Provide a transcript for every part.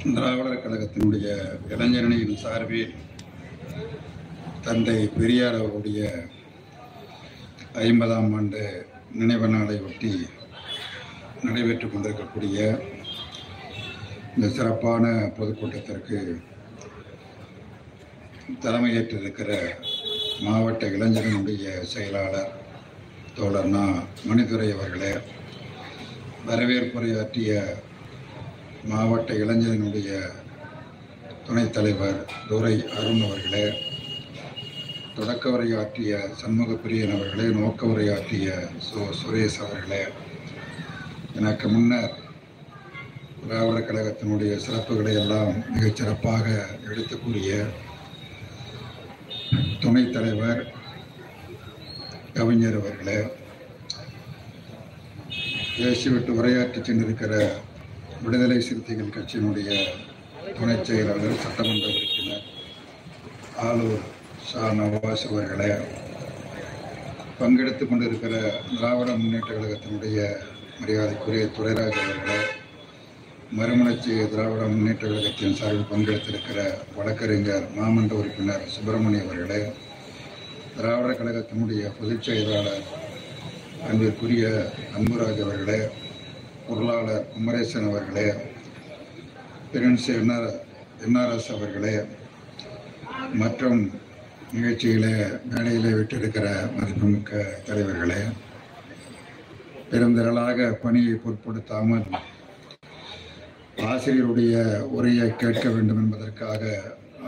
திராவிடர் கழகத்தினுடைய இளைஞரணியின் சார்பில் தந்தை பெரியார் அவருடைய ஐம்பதாம் ஆண்டு நினைவு நாளை ஒட்டி நடைபெற்று கொண்டிருக்கக்கூடிய இந்த சிறப்பான பொதுக்கூட்டத்திற்கு தலைமையேற்றிருக்கிற மாவட்ட இளைஞரனுடைய செயலாளர் தோழர்னா மணிதுரை அவர்களே வரவேற்புரையாற்றிய மாவட்ட இளைஞரனுடைய துணைத் தலைவர் துரை அருண் அவர்களே தொடக்க உரையாற்றிய சண்முக பிரியன் அவர்களே நோக்க உரையாற்றிய சு சுரேஷ் அவர்களே எனக்கு முன்னர் திராவிடர் கழகத்தினுடைய சிறப்புகளை எல்லாம் மிகச் சிறப்பாக எடுத்து கூறிய துணைத் தலைவர் கவிஞர் அவர்களே பேசிவிட்டு உரையாற்றி சென்றிருக்கிற விடுதலை சிறுத்தைகள் கட்சியினுடைய துணைச் செயலாளர் சட்டமன்ற உறுப்பினர் ஆலூர் ஷா நவாஸ் அவர்களை பங்கெடுத்துக் கொண்டிருக்கிற திராவிட முன்னேற்ற கழகத்தினுடைய மரியாதைக்குரிய துறைராஜ் அவர்களை மறுமலர்ச்சி திராவிட முன்னேற்ற கழகத்தின் சார்பில் பங்கெடுத்திருக்கிற வழக்கறிஞர் மாமன்ற உறுப்பினர் சுப்பிரமணிய அவர்களே திராவிட கழகத்தினுடைய பொதுச் செயலாளர் அன்பிற்குரிய அன்புராஜ் அவர்களே பொருளாளர் குமரேசன் அவர்களே பிரின்ஸ் என்ஆர் என்ஆர்எஸ் அவர்களே மற்றும் நிகழ்ச்சியிலே மேடையிலே விட்டிருக்கிற மதிப்புமிக்க தலைவர்களே பெருந்திரளாக பணியை பொருட்படுத்தாமல் ஆசிரியருடைய உரையை கேட்க வேண்டும் என்பதற்காக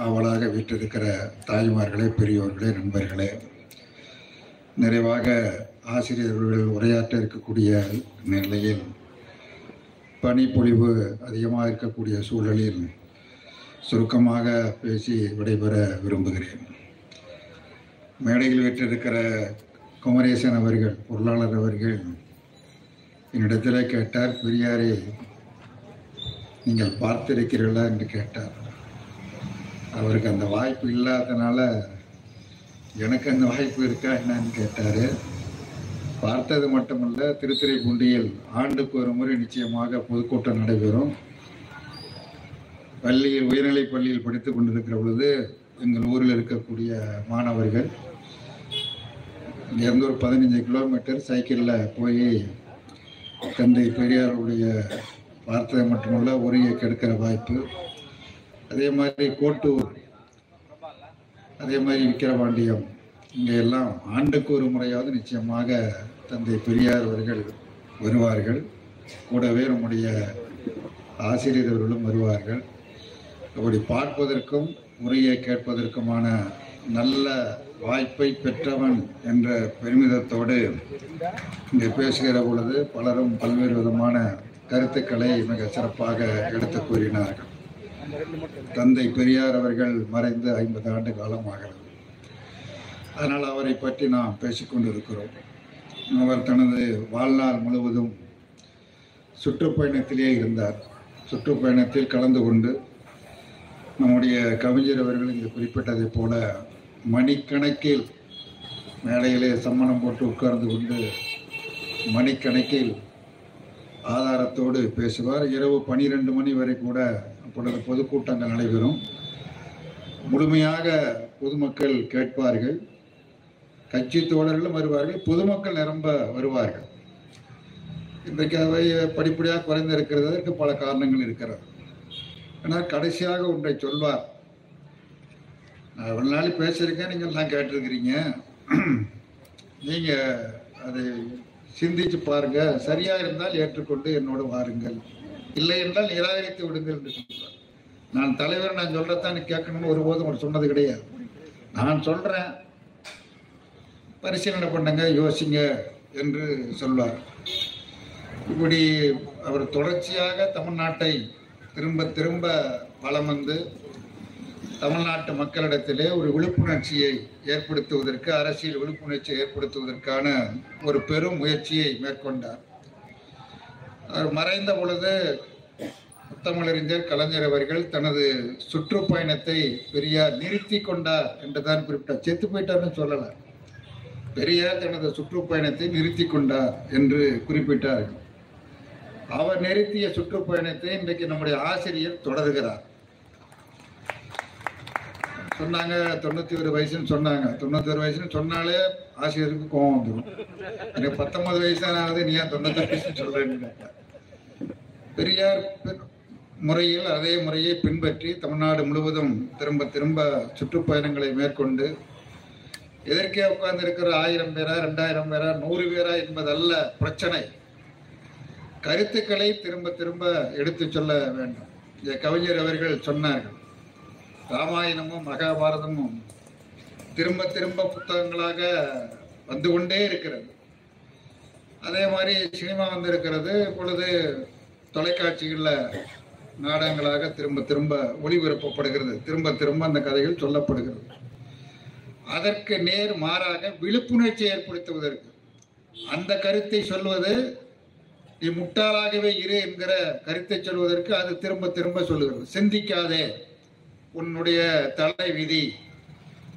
ஆவலாக விட்டிருக்கிற தாய்மார்களே பெரியோர்களே நண்பர்களே நிறைவாக ஆசிரியர்கள் உரையாற்ற இருக்கக்கூடிய நிலையில் பனிப்பொழிவு அதிகமாக இருக்கக்கூடிய சூழலில் சுருக்கமாக பேசி விடைபெற விரும்புகிறேன். மேடையில் வெற்றிருக்கிற குமரேசன் அவர்கள் பொருளாளர் அவர்கள் என்னிடத்தில் கேட்டார் பெரியாரை நீங்கள் பார்த்திருக்கிறீர்களா? என்று கேட்டார். அவருக்கு அந்த வாய்ப்பு இல்லாதனால எனக்கு அந்த வாய்ப்பு இருக்கா? என்னன்னு கேட்டார். பார்த்தது மட்டுமல்ல திருத்துறைப்பூண்டியில் ஆண்டுக்கு ஒரு முறை நிச்சயமாக பொதுக்கூட்டம் நடைபெறும். பள்ளியில் உயர்நிலைப் பள்ளியில் படித்துக் கொண்டிருக்கிற பொழுது எங்கள் ஊரில் இருக்கக்கூடிய மாணவர்கள் இங்கேருந்து ஒரு பதினஞ்சு கிலோமீட்டர் சைக்கிளில் போய் தந்தை பெரியாருடைய வார்த்தை மட்டுமல்ல உரையை கெடுக்கிற வாய்ப்பு. அதே மாதிரி கோட்டூர் அதே மாதிரி விக்கிரவாண்டியம். இங்கே எல்லாம் ஆண்டுக்கு ஒரு முறையாவது நிச்சயமாக தந்தை பெரியார் அவர்கள் வருவார்கள். கூடவே நம்முடைய ஆசிரியர்களும் வருவார்கள். அப்படி பார்ப்பதற்கும் உரையை கேட்பதற்குமான நல்ல வாய்ப்பை பெற்றவன் என்ற பெருமிதத்தோடு இங்கே பேசுகிற பொழுது பலரும் பல்வேறு விதமான கருத்துக்களை மிக சிறப்பாக எடுத்து கூறினார்கள். தந்தை பெரியார் அவர்கள் மறைந்து ஐம்பது ஆண்டு காலம் ஆகிறது அதனால் அவரை பற்றி நாம் பேசிக்கொண்டிருக்கிறோம். அவர் தனது வாழ்நாள் முழுவதும் சுற்றுப்பயணத்திலே இருந்தார். சுற்றுப்பயணத்தில் கலந்து கொண்டு நம்முடைய கவிஞர் அவர்கள் இங்கு குறிப்பிட்டதைப் போல மணிக்கணக்கில் மேடையிலே சம்மணம் போட்டு உட்கார்ந்து கொண்டு மணிக்கணக்கில் ஆதாரத்தோடு பேசுவார். இரவு பனிரெண்டு மணி வரை கூட அப்பொழுது பொதுக்கூட்டங்கள் நடைபெறும். முழுமையாக பொதுமக்கள் கேட்பார்கள். கட்சி தோழர்களும் வருவார்கள் பொதுமக்கள் நிரம்ப வருவார்கள். இன்றைக்கு அவை படிப்படியாக குறைந்திருக்கிறது பல காரணங்கள் இருக்கிறது. ஆனால் கடைசியாக ஒன்றை சொல்வார். நான் இவ்வளோ நாள் பேசியிருக்கேன் நீங்கள் எல்லாம் கேட்டிருக்கிறீங்க. நீங்கள் அதை சிந்திச்சு பாருங்க சரியா இருந்தால் ஏற்றுக்கொண்டு என்னோடு வாருங்கள். இல்லை என்றால் நிராகரித்து விடுங்கள் என்று சொல்றார் நான் தலைவர் நான் சொல்றதான் கேட்கணும்னு ஒருபோதும் அவர் சொன்னது கிடையாது. நான் சொல்றேன் பரிசீலனை பண்ணுங்க யோசிங்க என்று சொல்வார். இப்படி அவர் தொடர்ச்சியாக தமிழ்நாட்டை திரும்ப திரும்ப வலம் வந்து தமிழ்நாட்டு மக்களிடத்திலே ஒரு விழிப்புணர்ச்சியை ஏற்படுத்துவதற்கு அரசியல் விழிப்புணர்ச்சியை ஏற்படுத்துவதற்கான ஒரு பெரும் முயற்சியை மேற்கொண்டார். அவர் மறைந்த பொழுது முத்தமிழறிஞர் கலைஞர் அவர்கள் தனது சுற்றுப்பயணத்தை பெரியார் நிறுத்தி கொண்டார் என்றுதான் குறிப்பிட்டார். செத்து போயிட்டார்னு சொல்லலை. பெரியார் தனது சுற்றுப்பயணத்தை நிறுத்தி கொண்டார் என்று குறிப்பிட்டார்கள் அவர் நிறுத்திய சுற்றுப்பயணத்தை இன்றைக்கு நம்முடைய ஆசிரியர் தொடர்கிறார். சொன்னாங்க தொண்ணூத்தி ஒரு வயசுன்னு சொன்னாங்க. தொண்ணூத்தி ஒரு வயசுன்னு சொன்னாலே ஆசிரியருக்கு கோவம் வந்துடும் எனக்கு பத்தொன்பது வயசு தான் ஆகுது நீ ஏன் தொண்ணூத்தி வயசுன்னு சொல்றேன்னு பெரியார் முறையில் அதே முறையை பின்பற்றி தமிழ்நாடு முழுவதும் திரும்ப திரும்ப சுற்றுப்பயணங்களை மேற்கொண்டு எதற்கே உட்கார்ந்து இருக்கிற ஆயிரம் பேரா ரெண்டாயிரம் பேரா நூறு பேரா என்பதல்ல பிரச்சனை. கருத்துக்களை திரும்ப திரும்ப எடுத்து சொல்ல வேண்டும். இதை கவிஞர் அவர்கள் சொன்னார்கள். ராமாயணமும் மகாபாரதமும் திரும்ப திரும்ப புத்தகங்களாக வந்து கொண்டே இருக்கிறது. அதே மாதிரி சினிமா வந்திருக்கிறது. இப்பொழுது தொலைக்காட்சிகளில் நாடகங்களாக திரும்ப திரும்ப ஒளிபரப்பப்படுகிறது. திரும்ப திரும்ப அந்த கதைகள் சொல்லப்படுகிறது. அதற்கு நேர் மாறாக விழிப்புணர்ச்சி ஏற்படுத்துவதற்கு. அந்த கருத்தை சொல்வது நீ முட்டாளாகவே இரு என்கிற கருத்தை சொல்வதற்கு அது திரும்ப திரும்ப சொல்லுகிறது. சிந்திக்காதே உன்னுடைய தலை விதி.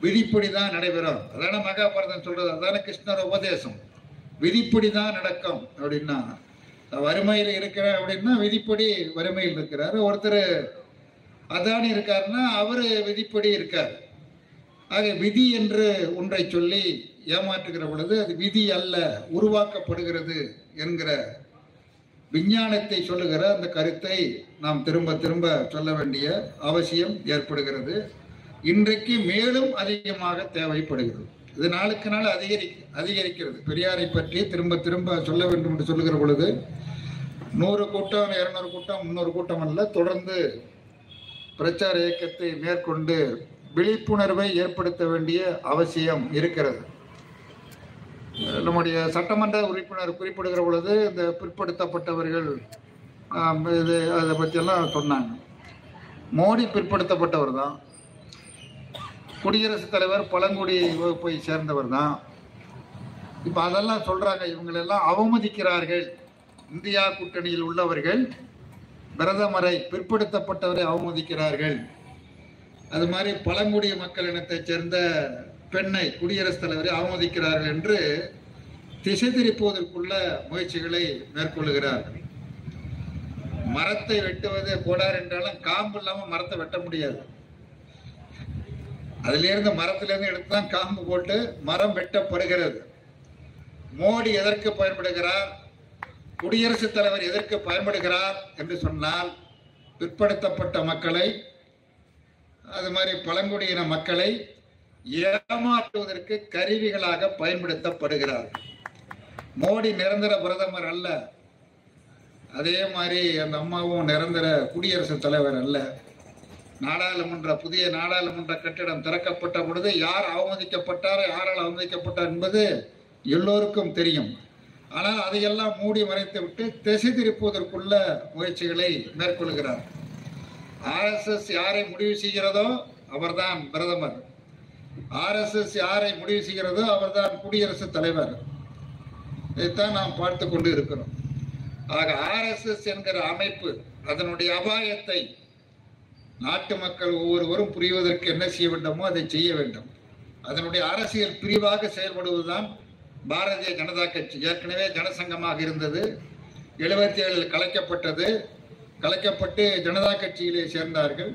விதிப்படி தான் நடைபெறும். அதான மகாபாரதம் சொல்றது அதான கிருஷ்ணர் உபதேசம். விதிப்படி தான் நடக்கும் அப்படின்னா வறுமையில் இருக்கிற அப்படின்னா விதிப்படி வறுமையில் இருக்கிறார். ஒருத்தர் அதானி இருக்காருன்னா அவரு விதிப்படி இருக்கார். ஆக விதி என்று ஒன்றை சொல்லி ஏமாற்றுகிற பொழுது அது விதி அல்ல உருவாக்கப்படுகிறது என்கிற விஞ்ஞானத்தை சொல்லுகிற அந்த கருத்தை நாம் திரும்ப திரும்ப சொல்ல வேண்டிய அவசியம் ஏற்படுகிறது. இன்றைக்கு மேலும் அதிகமாக தேவைப்படுகிறது. இது நாளுக்கு நாள் அதிகரி அதிகரிக்கிறது. பெரியாரை பற்றி திரும்ப திரும்ப சொல்ல வேண்டும் என்று சொல்லுகிற பொழுது நூறு கூட்டம் இருநூறு கூட்டம் முன்னூறு கூட்டம் அல்ல தொடர்ந்து பிரச்சார இயக்கத்தை மேற்கொண்டு விழிப்புணர்வை ஏற்படுத்த வேண்டிய அவசியம் இருக்கிறது. நம்முடைய சட்டமன்ற உறுப்பினர் குறிப்பிடுகிற பொழுது இந்த பிற்படுத்தப்பட்டவர்கள் இது அதை பற்றியெல்லாம் சொன்னாங்க. மோடி பிற்படுத்தப்பட்டவர் தான். குடியரசுத் தலைவர் பழங்குடி வகுப்பை சேர்ந்தவர் தான். இப்போ அதெல்லாம் சொல்கிறாங்க இவங்களெல்லாம் அவமதிக்கிறார்கள். இந்தியா கூட்டணியில் உள்ளவர்கள் பிரதமரை பிற்படுத்தப்பட்டவரை அவமதிக்கிறார்கள். அது மாதிரி பழங்குடிய மக்கள் இனத்தைச் சேர்ந்த பெண்ணை குடியரசுத் தலைவரை அவமதிக்கிறார்கள் என்று திசை திருப்புவதற்குள்ள முயற்சிகளை மேற்கொள்ளுகிறார்கள் மரத்தை வெட்டுவது கோடார் என்றாலும் காம்பு இல்லாம மரத்தை வெட்ட முடியாது. அதுல இருந்து மரத்திலிருந்து எடுத்து தான் காம்பு போட்டு மரம் வெட்டப்படுகிறது. மோடி எதற்கு பயன்படுகிறார்? குடியரசுத் தலைவர் எதற்கு பயன்படுகிறார் என்று சொன்னால் பிற்படுத்தப்பட்ட மக்களை அது மாதிரி பழங்குடியின மக்களை ஏமாற்றுவதற்கு கருவிகளாக பயன்படுத்தப்படுகிறார். மோடி நிரந்தர பிரதமர் அல்ல. அதே மாதிரி அந்த அம்மாவும் நிரந்தர குடியரசுத் தலைவர் அல்ல. நாடாளுமன்ற புதிய நாடாளுமன்ற கட்டிடம் திறக்கப்பட்ட பொழுது யார் அவமதிக்கப்பட்டார் யாரால் அவமதிக்கப்பட்டார் என்பது எல்லோருக்கும் தெரியும். ஆனால் அதையெல்லாம் மூடி மறைத்து விட்டு திசை திருப்புவதற்குள்ள முயற்சிகளை மேற்கொள்கிறார். ஆர்எஸ்எஸ் யாரை முடிவு செய்கிறதோ அவர்தான் பிரதமர். ஆர்எஸ்எஸ் யாரை முடிவு செய்கிறதோ அவர்தான் குடியரசுத் தலைவர். இதைத்தான் நாம் பார்த்து கொண்டு இருக்கிறோம். ஆக ஆர்எஸ்எஸ் என்கிற அமைப்பு அதனுடைய அபாயத்தை நாட்டு மக்கள் ஒவ்வொருவரும் புரிவதற்கு என்ன செய்ய வேண்டுமோ அதை செய்ய வேண்டும். அதனுடைய அரசியல் பிரிவாக செயல்படுவதுதான் பாரதிய ஜனதா கட்சி. ஏற்கனவே ஜனசங்கமாக இருந்தது. எழுபத்தி ஏழில் கலைக்கப்பட்டது. கலைக்கப்பட்டு ஜனதா கட்சியிலே சேர்ந்தார்கள்.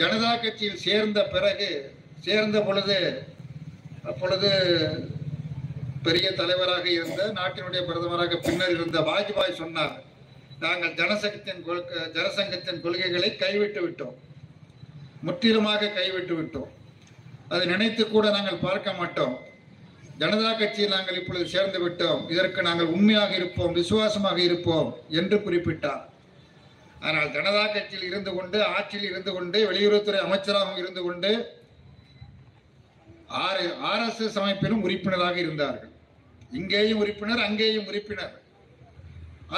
ஜனதா கட்சியில் சேர்ந்த பிறகு சேர்ந்த பொழுது அப்பொழுது பெரிய தலைவராக இருந்த நாட்டினுடைய பிரதமராக பின்னர் இருந்த வாஜ்பாய் சொன்னார் நாங்கள் ஜனசங்கத்தின் கொள்கை ஜனசங்கத்தின் கொள்கைகளை கைவிட்டு விட்டோம். முற்றிலுமாக கைவிட்டு விட்டோம். அதை நினைத்து கூட நாங்கள் பார்க்க மாட்டோம். ஜனதா கட்சியில் நாங்கள் இப்பொழுது சேர்ந்து விட்டோம். இதற்கு நாங்கள் உண்மையாக இருப்போம் விசுவாசமாக இருப்போம் என்று குறிப்பிட்டார். ஆனால் ஜனதா கட்சியில் இருந்து கொண்டு ஆட்சியில் இருந்து கொண்டு வெளியுறவுத்துறை அமைச்சராகவும் இருந்து கொண்டு ஆர் ஆர்எஸ்எஸ் அமைப்பிலும் உறுப்பினராக இருந்தார்கள். இங்கேயும் உறுப்பினர் அங்கேயும் உறுப்பினர்.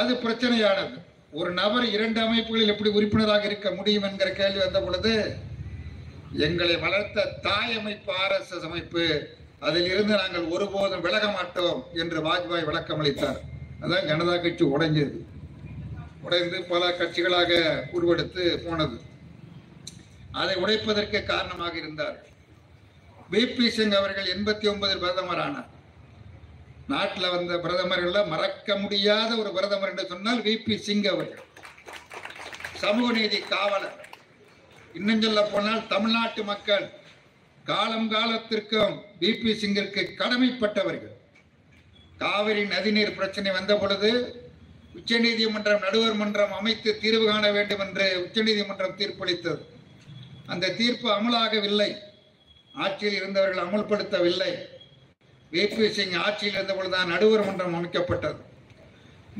அது பிரச்சனையானது. ஒரு நபர் இரண்டு அமைப்புகளில் எப்படி உறுப்பினராக இருக்க முடியும் என்கிற கேள்வி வந்த பொழுது எங்களை வளர்த்த தாய் அமைப்பு ஆர்எஸ்எஸ் அமைப்பு அதில் இருந்து நாங்கள் ஒருபோதும் விலக மாட்டோம் என்று வாஜ்பாய் விளக்கம் அளித்தார் அதான் ஜனதா கட்சி உடைஞ்சது. உடைந்து பல கட்சிகளாக உருவெடுத்து போனது. அதை உடைப்பதற்கு காரணமாக இருந்தார். பிபி சிங் அவர்கள் எண்பத்தி ஒன்பதில் பிரதமர் ஆனார். நாட்டில் வந்த பிரதமர்கள்ல மறக்க முடியாத ஒரு பிரதமர் என்று சொன்னால் விபி சிங் அவர்கள். சமூக நீதி காவலர். இன்னும் சொல்ல போனால் தமிழ்நாட்டு மக்கள் காலம் காலத்திற்கும் பிபி சிங்கிற்கு கடமைப்பட்டவர்கள். காவிரி நதிநீர் பிரச்சனை வந்த பொழுது உச்சநீதிமன்றம் நடுவர் மன்றம் அமைத்து தீர்வு காண வேண்டும் என்று உச்சநீதிமன்றம் தீர்ப்பளித்தது. அந்த தீர்ப்பு அமலாகவில்லை. ஆட்சியில் இருந்தவர்கள் அமல்படுத்தவில்லை. விபி சிங் ஆட்சியில் இருந்த தான் நடுவர் மன்றம் அமைக்கப்பட்டது.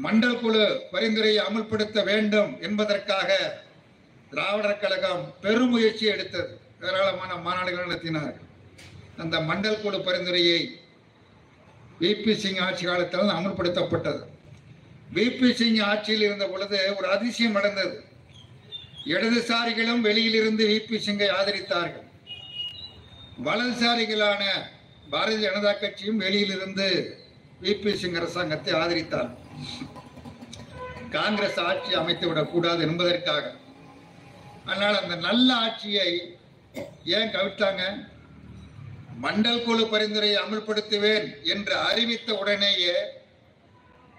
மண்டல் குழு பரிந்துரையை அமல்படுத்த வேண்டும் என்பதற்காக திராவிடர் கழகம் பெருமுயற்சி எடுத்தது. ஏராளமான மாநாடுகள் நடத்தினார்கள் அந்த மண்டல் குழு பரிந்துரையை விபி சிங் ஆட்சி காலத்தில் அமல்படுத்தப்பட்டது. விபி சிங் ஆட்சியில் இருந்த பொழுது ஒரு அதிசயம் நடந்தது. இடதுசாரிகளும் வெளியிலிருந்து விபி சிங்கை ஆதரித்தார்கள். வலதுசாரிகளான பாரதிய ஜனதா கட்சியும் வெளியிலிருந்து விபி சிங் அரசாங்கத்தை ஆதரித்தார். காங்கிரஸ் ஆட்சி அமைத்து விடக்கூடாது என்பதற்காக. ஆனால் அந்த நல்ல ஆட்சியை ஏன் கவிழ்த்தாங்க மண்டல் குழு பரிந்துரையை அமல்படுத்துவேன் என்று அறிவித்த உடனேயே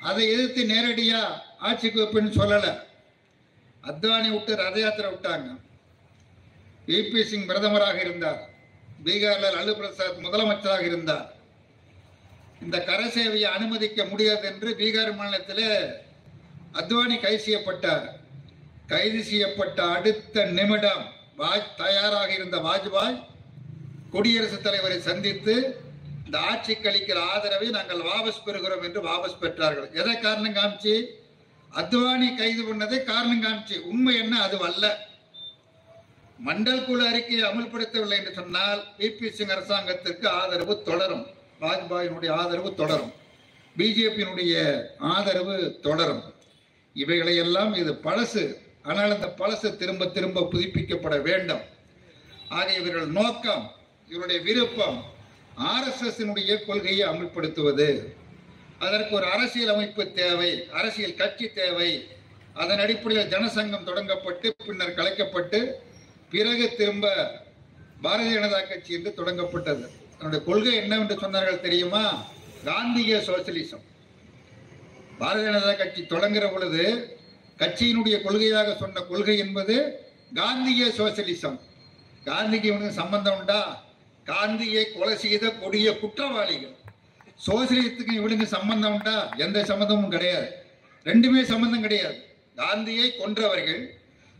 அதை எதிர்த்து நேரடியா ஆட்சிக்கு வைப்பேன்னு சொல்லல. அத்வானி விட்டு ரத யாத்திரை விட்டாங்க விபி சிங் பிரதமராக இருந்தார். பீகாரில் லாலு பிரசாத் முதலமைச்சராக இருந்தார். இந்த கர சேவையை அனுமதிக்க முடியாது என்று பீகார் மாநிலத்தில் அத்வானி கைது செய்யப்பட்டார். கைது செய்யப்பட்ட அடுத்த நிமிடம் வாஜ் தயாராக இருந்த வாஜ்பாய் குடியரசுத் தலைவரை சந்தித்து இந்த ஆட்சிக்கு அளிக்கிற ஆதரவை நாங்கள் வாபஸ் பெறுகிறோம் என்று வாபஸ் பெற்றார்கள். எதை காரணம் காமிச்சு? அத்வானி கைது பண்ணதை காரணம் காமிச்சு. உண்மை என்ன? அது அல்ல மண்டல் குழு அறிக்கையை அமல்படுத்தவில்லை என்று சொன்னால் பிபி சிங் அரசாங்கத்திற்கு ஆதரவு தொடரும். வாஜ்பாயினுடைய ஆதரவு தொடரும். பிஜேபியினுடைய ஆதரவு தொடரும். இவைகளையெல்லாம் இது பழசு. ஆனால் அந்த பழசு திரும்ப திரும்ப புதுப்பிக்கப்பட வேண்டும். ஆக இவர்கள் நோக்கம் இவருடைய விருப்பம் ஆர்எஸ்எஸ்னுடைய கொள்கையை அமல்படுத்துவது. அதற்கு ஒரு அரசியல் அமைப்பு தேவை அரசியல் கட்சி தேவை. அதன் அடிப்படையில் ஜனசங்கம் தொடங்கப்பட்டு பின்னர் கலைக்கப்பட்டு பிறகு திரும்ப பாரதிய ஜனதா கட்சி என்று தொடங்கப்பட்டது. அதனுடைய கொள்கை என்னவென்று சொன்னார்கள் தெரியுமா? காந்திய சோசியலிசம். பாரதிய ஜனதா கட்சி தொடங்குகிற பொழுது கட்சியினுடைய கொள்கையாக சொன்ன கொள்கை என்பது காந்திய சோசியலிசம். காந்திக்கு இவனுக்கு சம்பந்தம் உண்டா? காந்தியை கொலை செய்த கொடிய குற்றவாளிகள். சோசியலிசத்துக்கு இவனுக்கு சம்பந்தம் உண்டா? எந்த சம்பந்தமும் கிடையாது. ரெண்டுமே சம்பந்தம் கிடையாது. காந்தியை கொன்றவர்கள்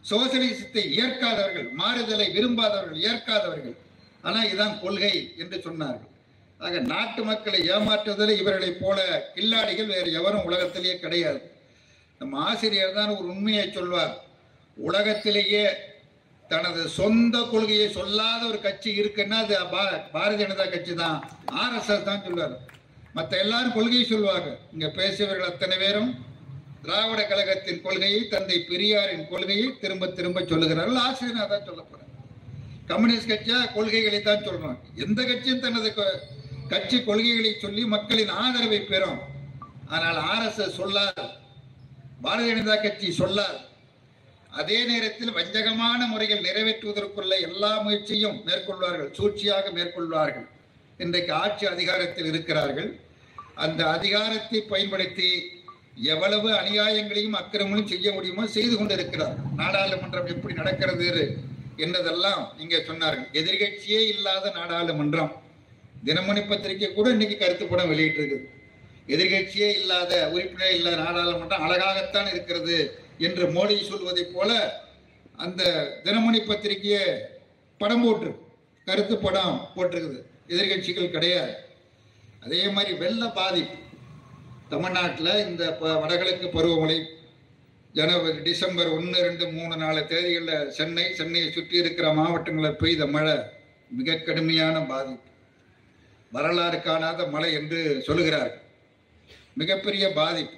சோசியலிசத்தை ஏற்காதவர்கள் மாறுதலை விரும்பாதவர்கள் ஏற்காதவர்கள். ஆனால் இதுதான் கொள்கை என்று சொன்னார்கள். ஆக நாட்டு மக்களை ஏமாற்றுவதில் இவர்களைப் போல கில்லாடிகள் வேறு எவரும் உலகத்திலேயே கிடையாது. நம்ம ஆசிரியர் தான் ஒரு உண்மையை சொல்வார். உலகத்திலேயே தனது சொந்த கொள்கையை சொல்லாத ஒரு கட்சி இருக்குன்னா அது பா- பாரதிய ஜனதா கட்சி தான் ஆர்எஸ்எஸ் தான் சொல்வார் மற்ற எல்லாரும் கொள்கையை சொல்லுவாங்க இங்க பேசியவர்கள் அத்தனை பேரும் திராவிட கழகத்தின் கொள்கையை தந்தை பெரியாரின் கொள்கையை திரும்ப திரும்ப சொல்லுகிறார்கள். ஆசிரியர் தான் சொல்ல போறேன் கம்யூனிஸ்ட் கட்சியா? கொள்கைகளை தான் சொல்றாங்க எந்த கட்சியும் தனது கொ- கட்சி கொள்கைகளை சொல்லி மக்களின் ஆதரவை பெறும். ஆனால் ஆர்எஸ்எஸ் சொல்லாது. பாரதிய ஜனதா கட்சி சொல்லாது. அதே நேரத்தில் வஞ்சகமான முறையில் நிறைவேற்றுவதற்குள்ள எல்லா முயற்சியும் மேற்கொள்வார்கள் சூழ்ச்சியாக மேற்கொள்வார்கள். இன்றைக்கு ஆட்சி அதிகாரத்தில் இருக்கிறார்கள். அந்த அதிகாரத்தை பயன்படுத்தி எவ்வளவு அநியாயங்களையும் அக்கிரமங்களும் செய்ய முடியுமோ செய்து கொண்டிருக்கிறார். நாடாளுமன்றம் எப்படி நடக்கிறது என்னதெல்லாம் இங்கே சொன்னார்கள். எதிர்கட்சியே இல்லாத நாடாளுமன்றம். தினமணி பத்திரிகை கூட இன்னைக்கு கருத்து படம் வெளியிட்டிருக்குது எதிர்கட்சியே இல்லாத உறுப்பினர் இல்லாத நாடாளுமன்றம் அழகாகத்தான் இருக்கிறது. என்று மோடி சொல்வதைப் போல அந்த தினமணி பத்திரிகையை படம் போட்டு கருத்து படம் போட்டிருக்குது. எதிர்கட்சிகள் கிடையாது. அதே மாதிரி வெள்ள பாதிப்பு. தமிழ்நாட்டில் இந்த ப- வடகிழக்கு பருவமழை ஜனவரி டிசம்பர் ஒன்று ரெண்டு மூணு நாலு தேதிகளில் சென்னை சென்னையை சுற்றி இருக்கிற மாவட்டங்களில் பெய்த மழை மிக கடுமையான பாதிப்பு. வரலாறு காணாத மழை என்று சொல்லுகிறார்கள். மிகப்பெரிய பாதிப்பு.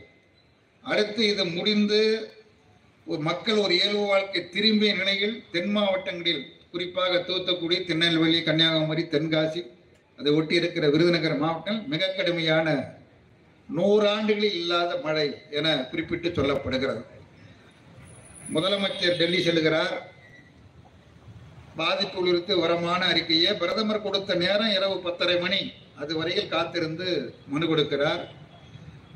அடுத்து இது முடிந்து ஒரு மக்கள் ஒரு இயல்பு வாழ்க்கை திரும்பிய நிலையில் தென் மாவட்டங்களில் குறிப்பாக தூத்துக்குடி திருநெல்வேலி கன்னியாகுமரி தென்காசி அதை ஒட்டி இருக்கிற விருதுநகர் மாவட்டம் மிக கடுமையான நூறாண்டுகளில் இல்லாத மழை என குறிப்பிட்டு சொல்லப்படுகிறது. முதலமைச்சர் டெல்லி செல்கிறார். பாதிப்பு குறித்து வரமான அறிக்கையை பிரதமர் கொடுத்த நேரம் இரவு பத்தரை மணி அது வரையில் காத்திருந்து மனு கொடுக்கிறார்.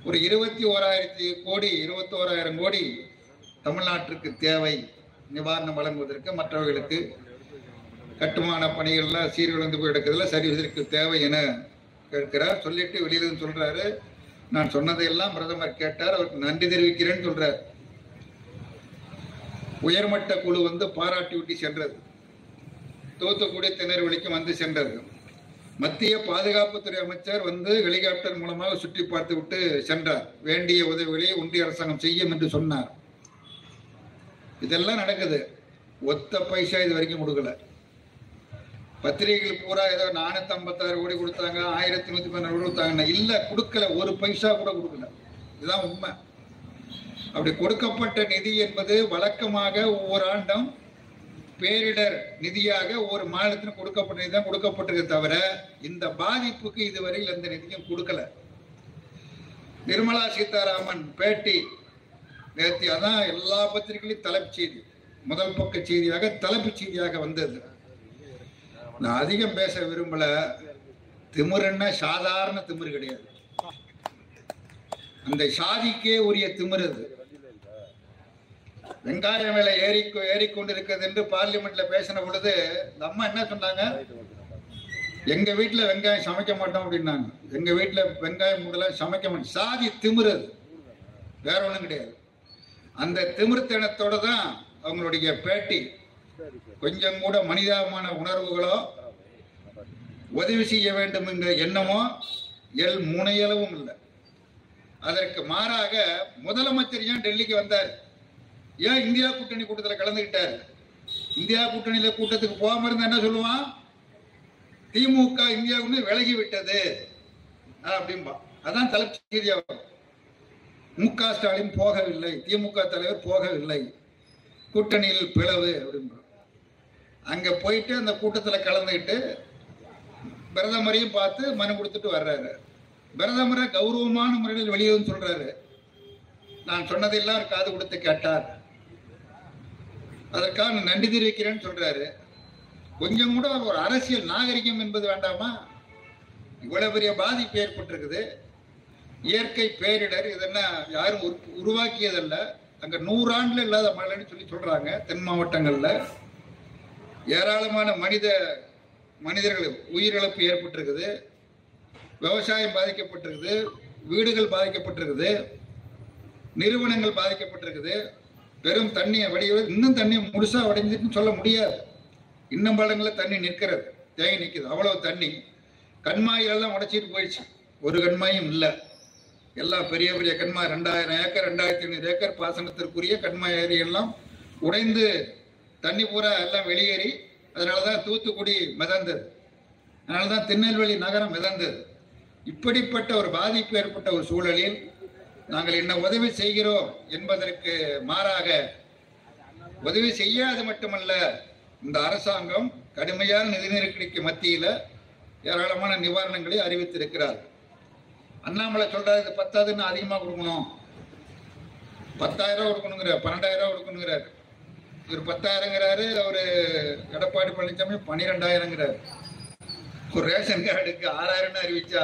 ஒரு இருபத்தி ஓராயிரத்தி கோடி இருபத்தி ஓராயிரம் கோடி தமிழ்நாட்டிற்கு தேவை நிவாரணம் வழங்குவதற்கு மற்றவர்களுக்கு கட்டுமான பணிகள்லாம் சீர்குலைந்து போய் எடுக்கிறதுல சரிவதற்கு தேவை என கேட்கிறார். சொல்லிட்டு வெளியிலிருந்து சொல்றாரு. நான் சொன்னதையெல்லாம் பிரதமர் கேட்டார். அவருக்கு நன்றி தெரிவிக்கிறேன்னு சொல்றார். உயர்மட்ட குழு வந்து பாராட்டி விட்டு சென்றது. தூத்துக்குடி திருநெல்வேலிக்கு வந்து சென்றது. மத்திய பாதுகாப்புத்துறை அமைச்சர் வந்து ஹெலிகாப்டர் மூலமாக சுற்றி பார்த்து விட்டு சென்றார். வேண்டிய உதவிகளை ஒன்றிய அரசாங்கம் செய்யும் என்று சொன்னார். இதெல்லாம் நடக்குது. ஒத்த பைசா இது வரைக்கும் கொடுக்கல. பத்திரிகைகள் பூரா ஏதோ நானூத்தி ஐம்பத்தாறு கோடி கொடுத்தாங்க ஆயிரத்தி நூத்தி பதினாறு கோடி கொடுத்தாங்க இல்ல கொடுக்கல. ஒரு பைசா கூட கொடுக்கல. இதுதான் உண்மை. அப்படி கொடுக்கப்பட்ட நிதி என்பது வழக்கமாக ஒவ்வொரு ஆண்டும் பேரிடர் நிதியாக ஒவ்வொரு மாநிலத்திலும் கொடுக்கப்பட்ட நிதி தான் கொடுக்கப்பட்டிருக்க தவிர இந்த பாதிப்புக்கு இதுவரையில் எந்த நிதியும் கொடுக்கல. நிர்மலா சீதாராமன் பேட்டி நேற்று அதான் எல்லா பத்திரிகையிலும் தலைப்புச் செய்தி. முதல் பக்க செய்தியாக தலைப்புச் செய்தியாக வந்தது. நான் அதிகம் பேச விரும்பல. திமிருன்னா சாதாரண திமிர் கிடையாது. அந்த சாதிக்கே உரிய திமிரு அது. வெங்காய விலை ஏறி ஏறிக்கொண்டிருக்கிறது என்று பார்லிமெண்ட்ல பேசின பொழுது இந்த அம்மா என்ன சொன்னாங்க? எங்க வீட்டுல வெங்காயம் சமைக்க மாட்டோம் அப்படின்னாங்க. எங்க வீட்டுல வெங்காயம் முதல்ல சமைக்க மாட்டோம். சாதி திமிரு அது. வேற ஒண்ணும் கிடையாது. அந்த திமிர்த்தனத்தோட தான் அவங்களுடைய பேட்டி. கொஞ்சம் கூட மனிதாபமான உணர்வுகளோ உதவி செய்ய வேண்டும் என்ற எண்ணமோ எல் முனையளவும் இல்லை. அதற்கு மாறாக முதலமைச்சர் ஏன் டெல்லிக்கு வந்தார்? ஏன் இந்தியா கூட்டணி கூட்டத்தில் கலந்துக்கிட்டார்? இந்தியா கூட்டணியில கூட்டத்துக்கு போகாம இருந்தா என்ன சொல்லுவான்? திமுக இந்தியாவுன்னு விலகி விட்டது. அப்படின்பா அதான் தலைப்பு செய்தியாகும். மு க ஸ்டாலின் போகவில்லை. திமுக தலைவர் போகவில்லை. கூட்டணியில் பிளவு அப்படின்றோம் அங்க போயிட்டு அந்த கூட்டத்தில் கலந்துக்கிட்டு பிரதமரையும் பார்த்து மனு கொடுத்துட்டு வர்றாரு. பிரதமரை கௌரவமான முறையில் வெளியேறும் சொல்றாரு. நான் சொன்னதெல்லாம் காது கொடுத்து கேட்டார். அதற்காக நான் நன்றி தெரிவிக்கிறேன்னு சொல்றாரு. கொஞ்சம் கூட ஒரு அரசியல் நாகரிகம் என்பது வேண்டாமா? இவ்வளவு பெரிய பாதிப்பு ஏற்பட்டிருக்குது. இயற்கை பேரிடர் இதெல்லாம் யாரும் உரு- உருவாக்கியதல்ல. அங்க நூறாண்டுல இல்லாத மழைன்னு சொல்லி சொல்றாங்க தென் மாவட்டங்கள்ல. ஏராளமான மனித மனிதர்கள் உயிரிழப்பு ஏற்பட்டிருக்குது. விவசாயம் பாதிக்கப்பட்டிருக்குது. வீடுகள் பாதிக்கப்பட்டிருக்குது. நிறுவனங்கள் பாதிக்கப்பட்டிருக்குது. பெரும் தண்ணியை வடிவ இன்னும் தண்ணி முழுசா வடிஞ்சிட்டுன்னு சொல்ல முடியாது. இன்னும் பள்ளங்களில் தண்ணி நிற்கிறது. தேங்கி நிற்குது அவ்வளவு தண்ணி. கண்மாயிலெல்லாம் உடைச்சிட்டு போயிடுச்சு. ஒரு கண்மாயும் இல்லை. எல்லா பெரிய பெரிய கண்மா ரெண்டாயிரம் ஏக்கர் ரெண்டாயிரத்தி ஐநூறு ஏக்கர் பாசனத்திற்குரிய கண்மா ஏரி எல்லாம் உடைந்து தண்ணி பூரா எல்லாம் வெளியேறி அதனால தான் தூத்துக்குடி மிதந்தது. அதனால தான் திருநெல்வேலி நகரம் மிதந்தது. இப்படிப்பட்ட ஒரு பாதிப்பு ஏற்பட்ட ஒரு சூழலில் நாங்கள் என்ன உதவி செய்கிறோம் என்பதற்கு மாறாக உதவி செய்யாது மட்டுமல்ல இந்த அரசாங்கம் கடுமையான நிதி நெருக்கடிக்கு மத்தியில் ஏராளமான நிவாரணங்களை அறிவித்திருக்கிறார். அண்ணாமலை சொல்றாரு இது பத்தாதுன்னு அதிகமா கொடுக்கணும். பத்தாயிரம் ரூபா கொடுக்கணுங்கிற பன்னெண்டாயிரம் ரூபா கொடுக்கணுங்கிறாரு. இவர் பத்தாயிரங்கிறாரு அவரு எடப்பாடி பழனிசாமி பன்னிரெண்டாயிரங்கிறாரு. ஒரு ரேஷன் கார்டுக்கு ஆறாயிரம்னு அறிவிச்சா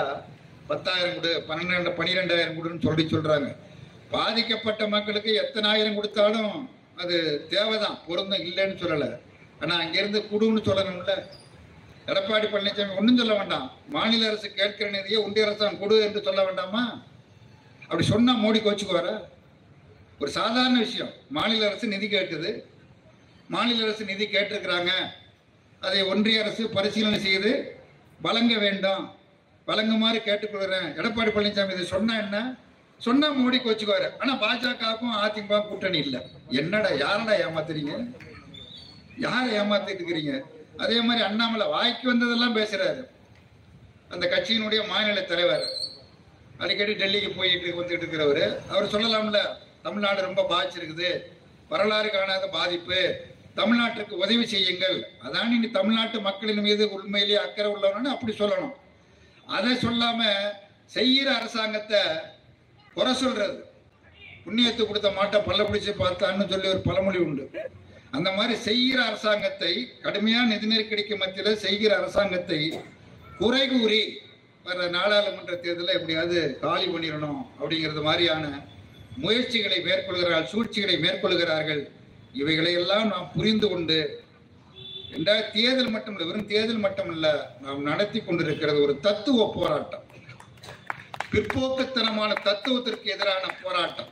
பத்தாயிரம் கொடு பன்னெண்டு பன்னிரெண்டாயிரம் கொடுன்னு சொல்லி சொல்றாங்க. பாதிக்கப்பட்ட மக்களுக்கு எத்தனை ஆயிரம் கொடுத்தாலும் அது தேவைதான் பொருந்தம் இல்லைன்னு சொல்லலை. ஆனா அங்கிருந்து குடுன்னு சொல்லணும்ல. எடப்பாடி பழனிசாமி ஒன்றும் சொல்ல வேண்டாம். மாநில அரசு கேட்கிற நிதியை ஒன்றிய அரசாங்கம் கொடு என்று சொல்ல வேண்டாமா? அப்படி சொன்னா மோடி கோச்சுக்குவார? ஒரு சாதாரண விஷயம். மாநில அரசு நிதி கேட்டது. மாநில அரசு நிதி கேட்டிருக்கிறாங்க. அதை ஒன்றிய அரசு பரிசீலனை செய்து வழங்க வேண்டும். வழங்குமாறு கேட்டுக்கொள்கிறேன். எடப்பாடி பழனிசாமி இதை சொன்னா என்ன? சொன்னா மோடி கோச்சுக்குவாரு. ஆனா பாஜகவுக்கும் அதிமுக கூட்டணி இல்லை. என்னடா யாரடா ஏமாத்துறீங்க? யாரை ஏமாத்திட்டு இருக்கிறீங்க? அதே மாதிரி அண்ணாமலை வாய்க்கு வந்ததெல்லாம் பேசுறாரு. அந்த கட்சியினுடைய மாநில தலைவர். அடிக்கடி டெல்லிக்கு போயிட்டு வந்துட்டு இருக்கிறவர். அவர் சொல்லலாம்ல தமிழ்நாடு ரொம்ப பாதிச்சிருக்குது வரலாறு காணாத பாதிப்பு. தமிழ்நாட்டுக்கு உதவி செய்யுங்கள். அதான் நீங்க தமிழ்நாட்டு மக்களின் மீது உண்மையிலேயே அக்கறை உள்ளவனு அப்படி சொல்லணும். அதை சொல்லாம செய்யற அரசாங்கத்தை குறை சொல்றது. புண்ணியத்தை கொடுத்த மாட்டை பல்ல பிடிச்சு பார்த்தான்னு சொல்லி ஒரு பழமொழி உண்டு. அந்த மாதிரி செய்கிற அரசாங்கத்தை கடுமையான நிதி நெருக்கடிக்கு மத்தியில் செய்கிற அரசாங்கத்தை குறை கூறி வர நாடாளுமன்ற தேர்தலில் எப்படியாவது காலி பண்ணிடணும் அப்படிங்கிறது மாதிரியான முயற்சிகளை மேற்கொள்கிறார்கள் சூழ்ச்சிகளை மேற்கொள்கிறார்கள். இவைகளை எல்லாம் நாம் புரிந்து கொண்டு ரெண்டாவது தேர்தல் மட்டும் இல்லை வெறும் தேர்தல் மட்டும் இல்லை நாம் நடத்தி கொண்டிருக்கிறது ஒரு தத்துவ போராட்டம். பிற்போக்குத்தனமான தத்துவத்திற்கு எதிரான போராட்டம்.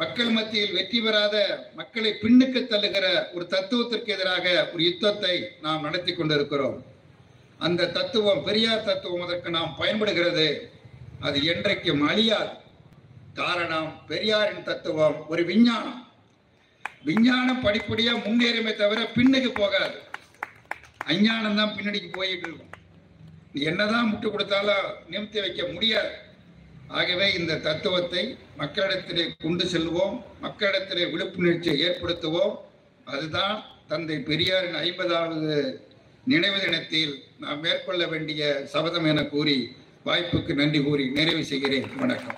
மக்கள் மத்தியில் வெற்றி பெறாத மக்களை பின்னுக்கு தள்ளுகிற ஒரு தத்துவத்திற்கு எதிராக ஒரு யுத்தத்தை நாம் நடத்தி கொண்டிருக்கிறோம். அந்த தத்துவம் பெரியார் தத்துவம் அதற்கு நாம் பயன்படுகிறது. அது என்றைக்கும் அழியாது. காரணம் பெரியாரின் தத்துவம் ஒரு விஞ்ஞானம். விஞ்ஞானம் படிப்படியா முன்னேறுமே தவிர பின்னுக்கு போகாது. அஞ்ஞானம் தான் பின்னணிக்கு போயிட்டு இருக்கும். என்னதான் முட்டு கொடுத்தாலும் நிமித்தி வைக்க முடியாது. ஆகவே இந்த தத்துவத்தை மக்களிடத்திலே கொண்டு செல்வோம் மக்களிடத்திலே விழிப்புணர்ச்சியை ஏற்படுத்துவோம். அதுதான் தந்தை பெரியாரின் ஐம்பதாவது நினைவு தினத்தில் நாம் மேற்கொள்ள வேண்டிய சபதம் என கூறி வாய்ப்புக்கு நன்றி கூறி நிறைவு செய்கிறேன். வணக்கம்.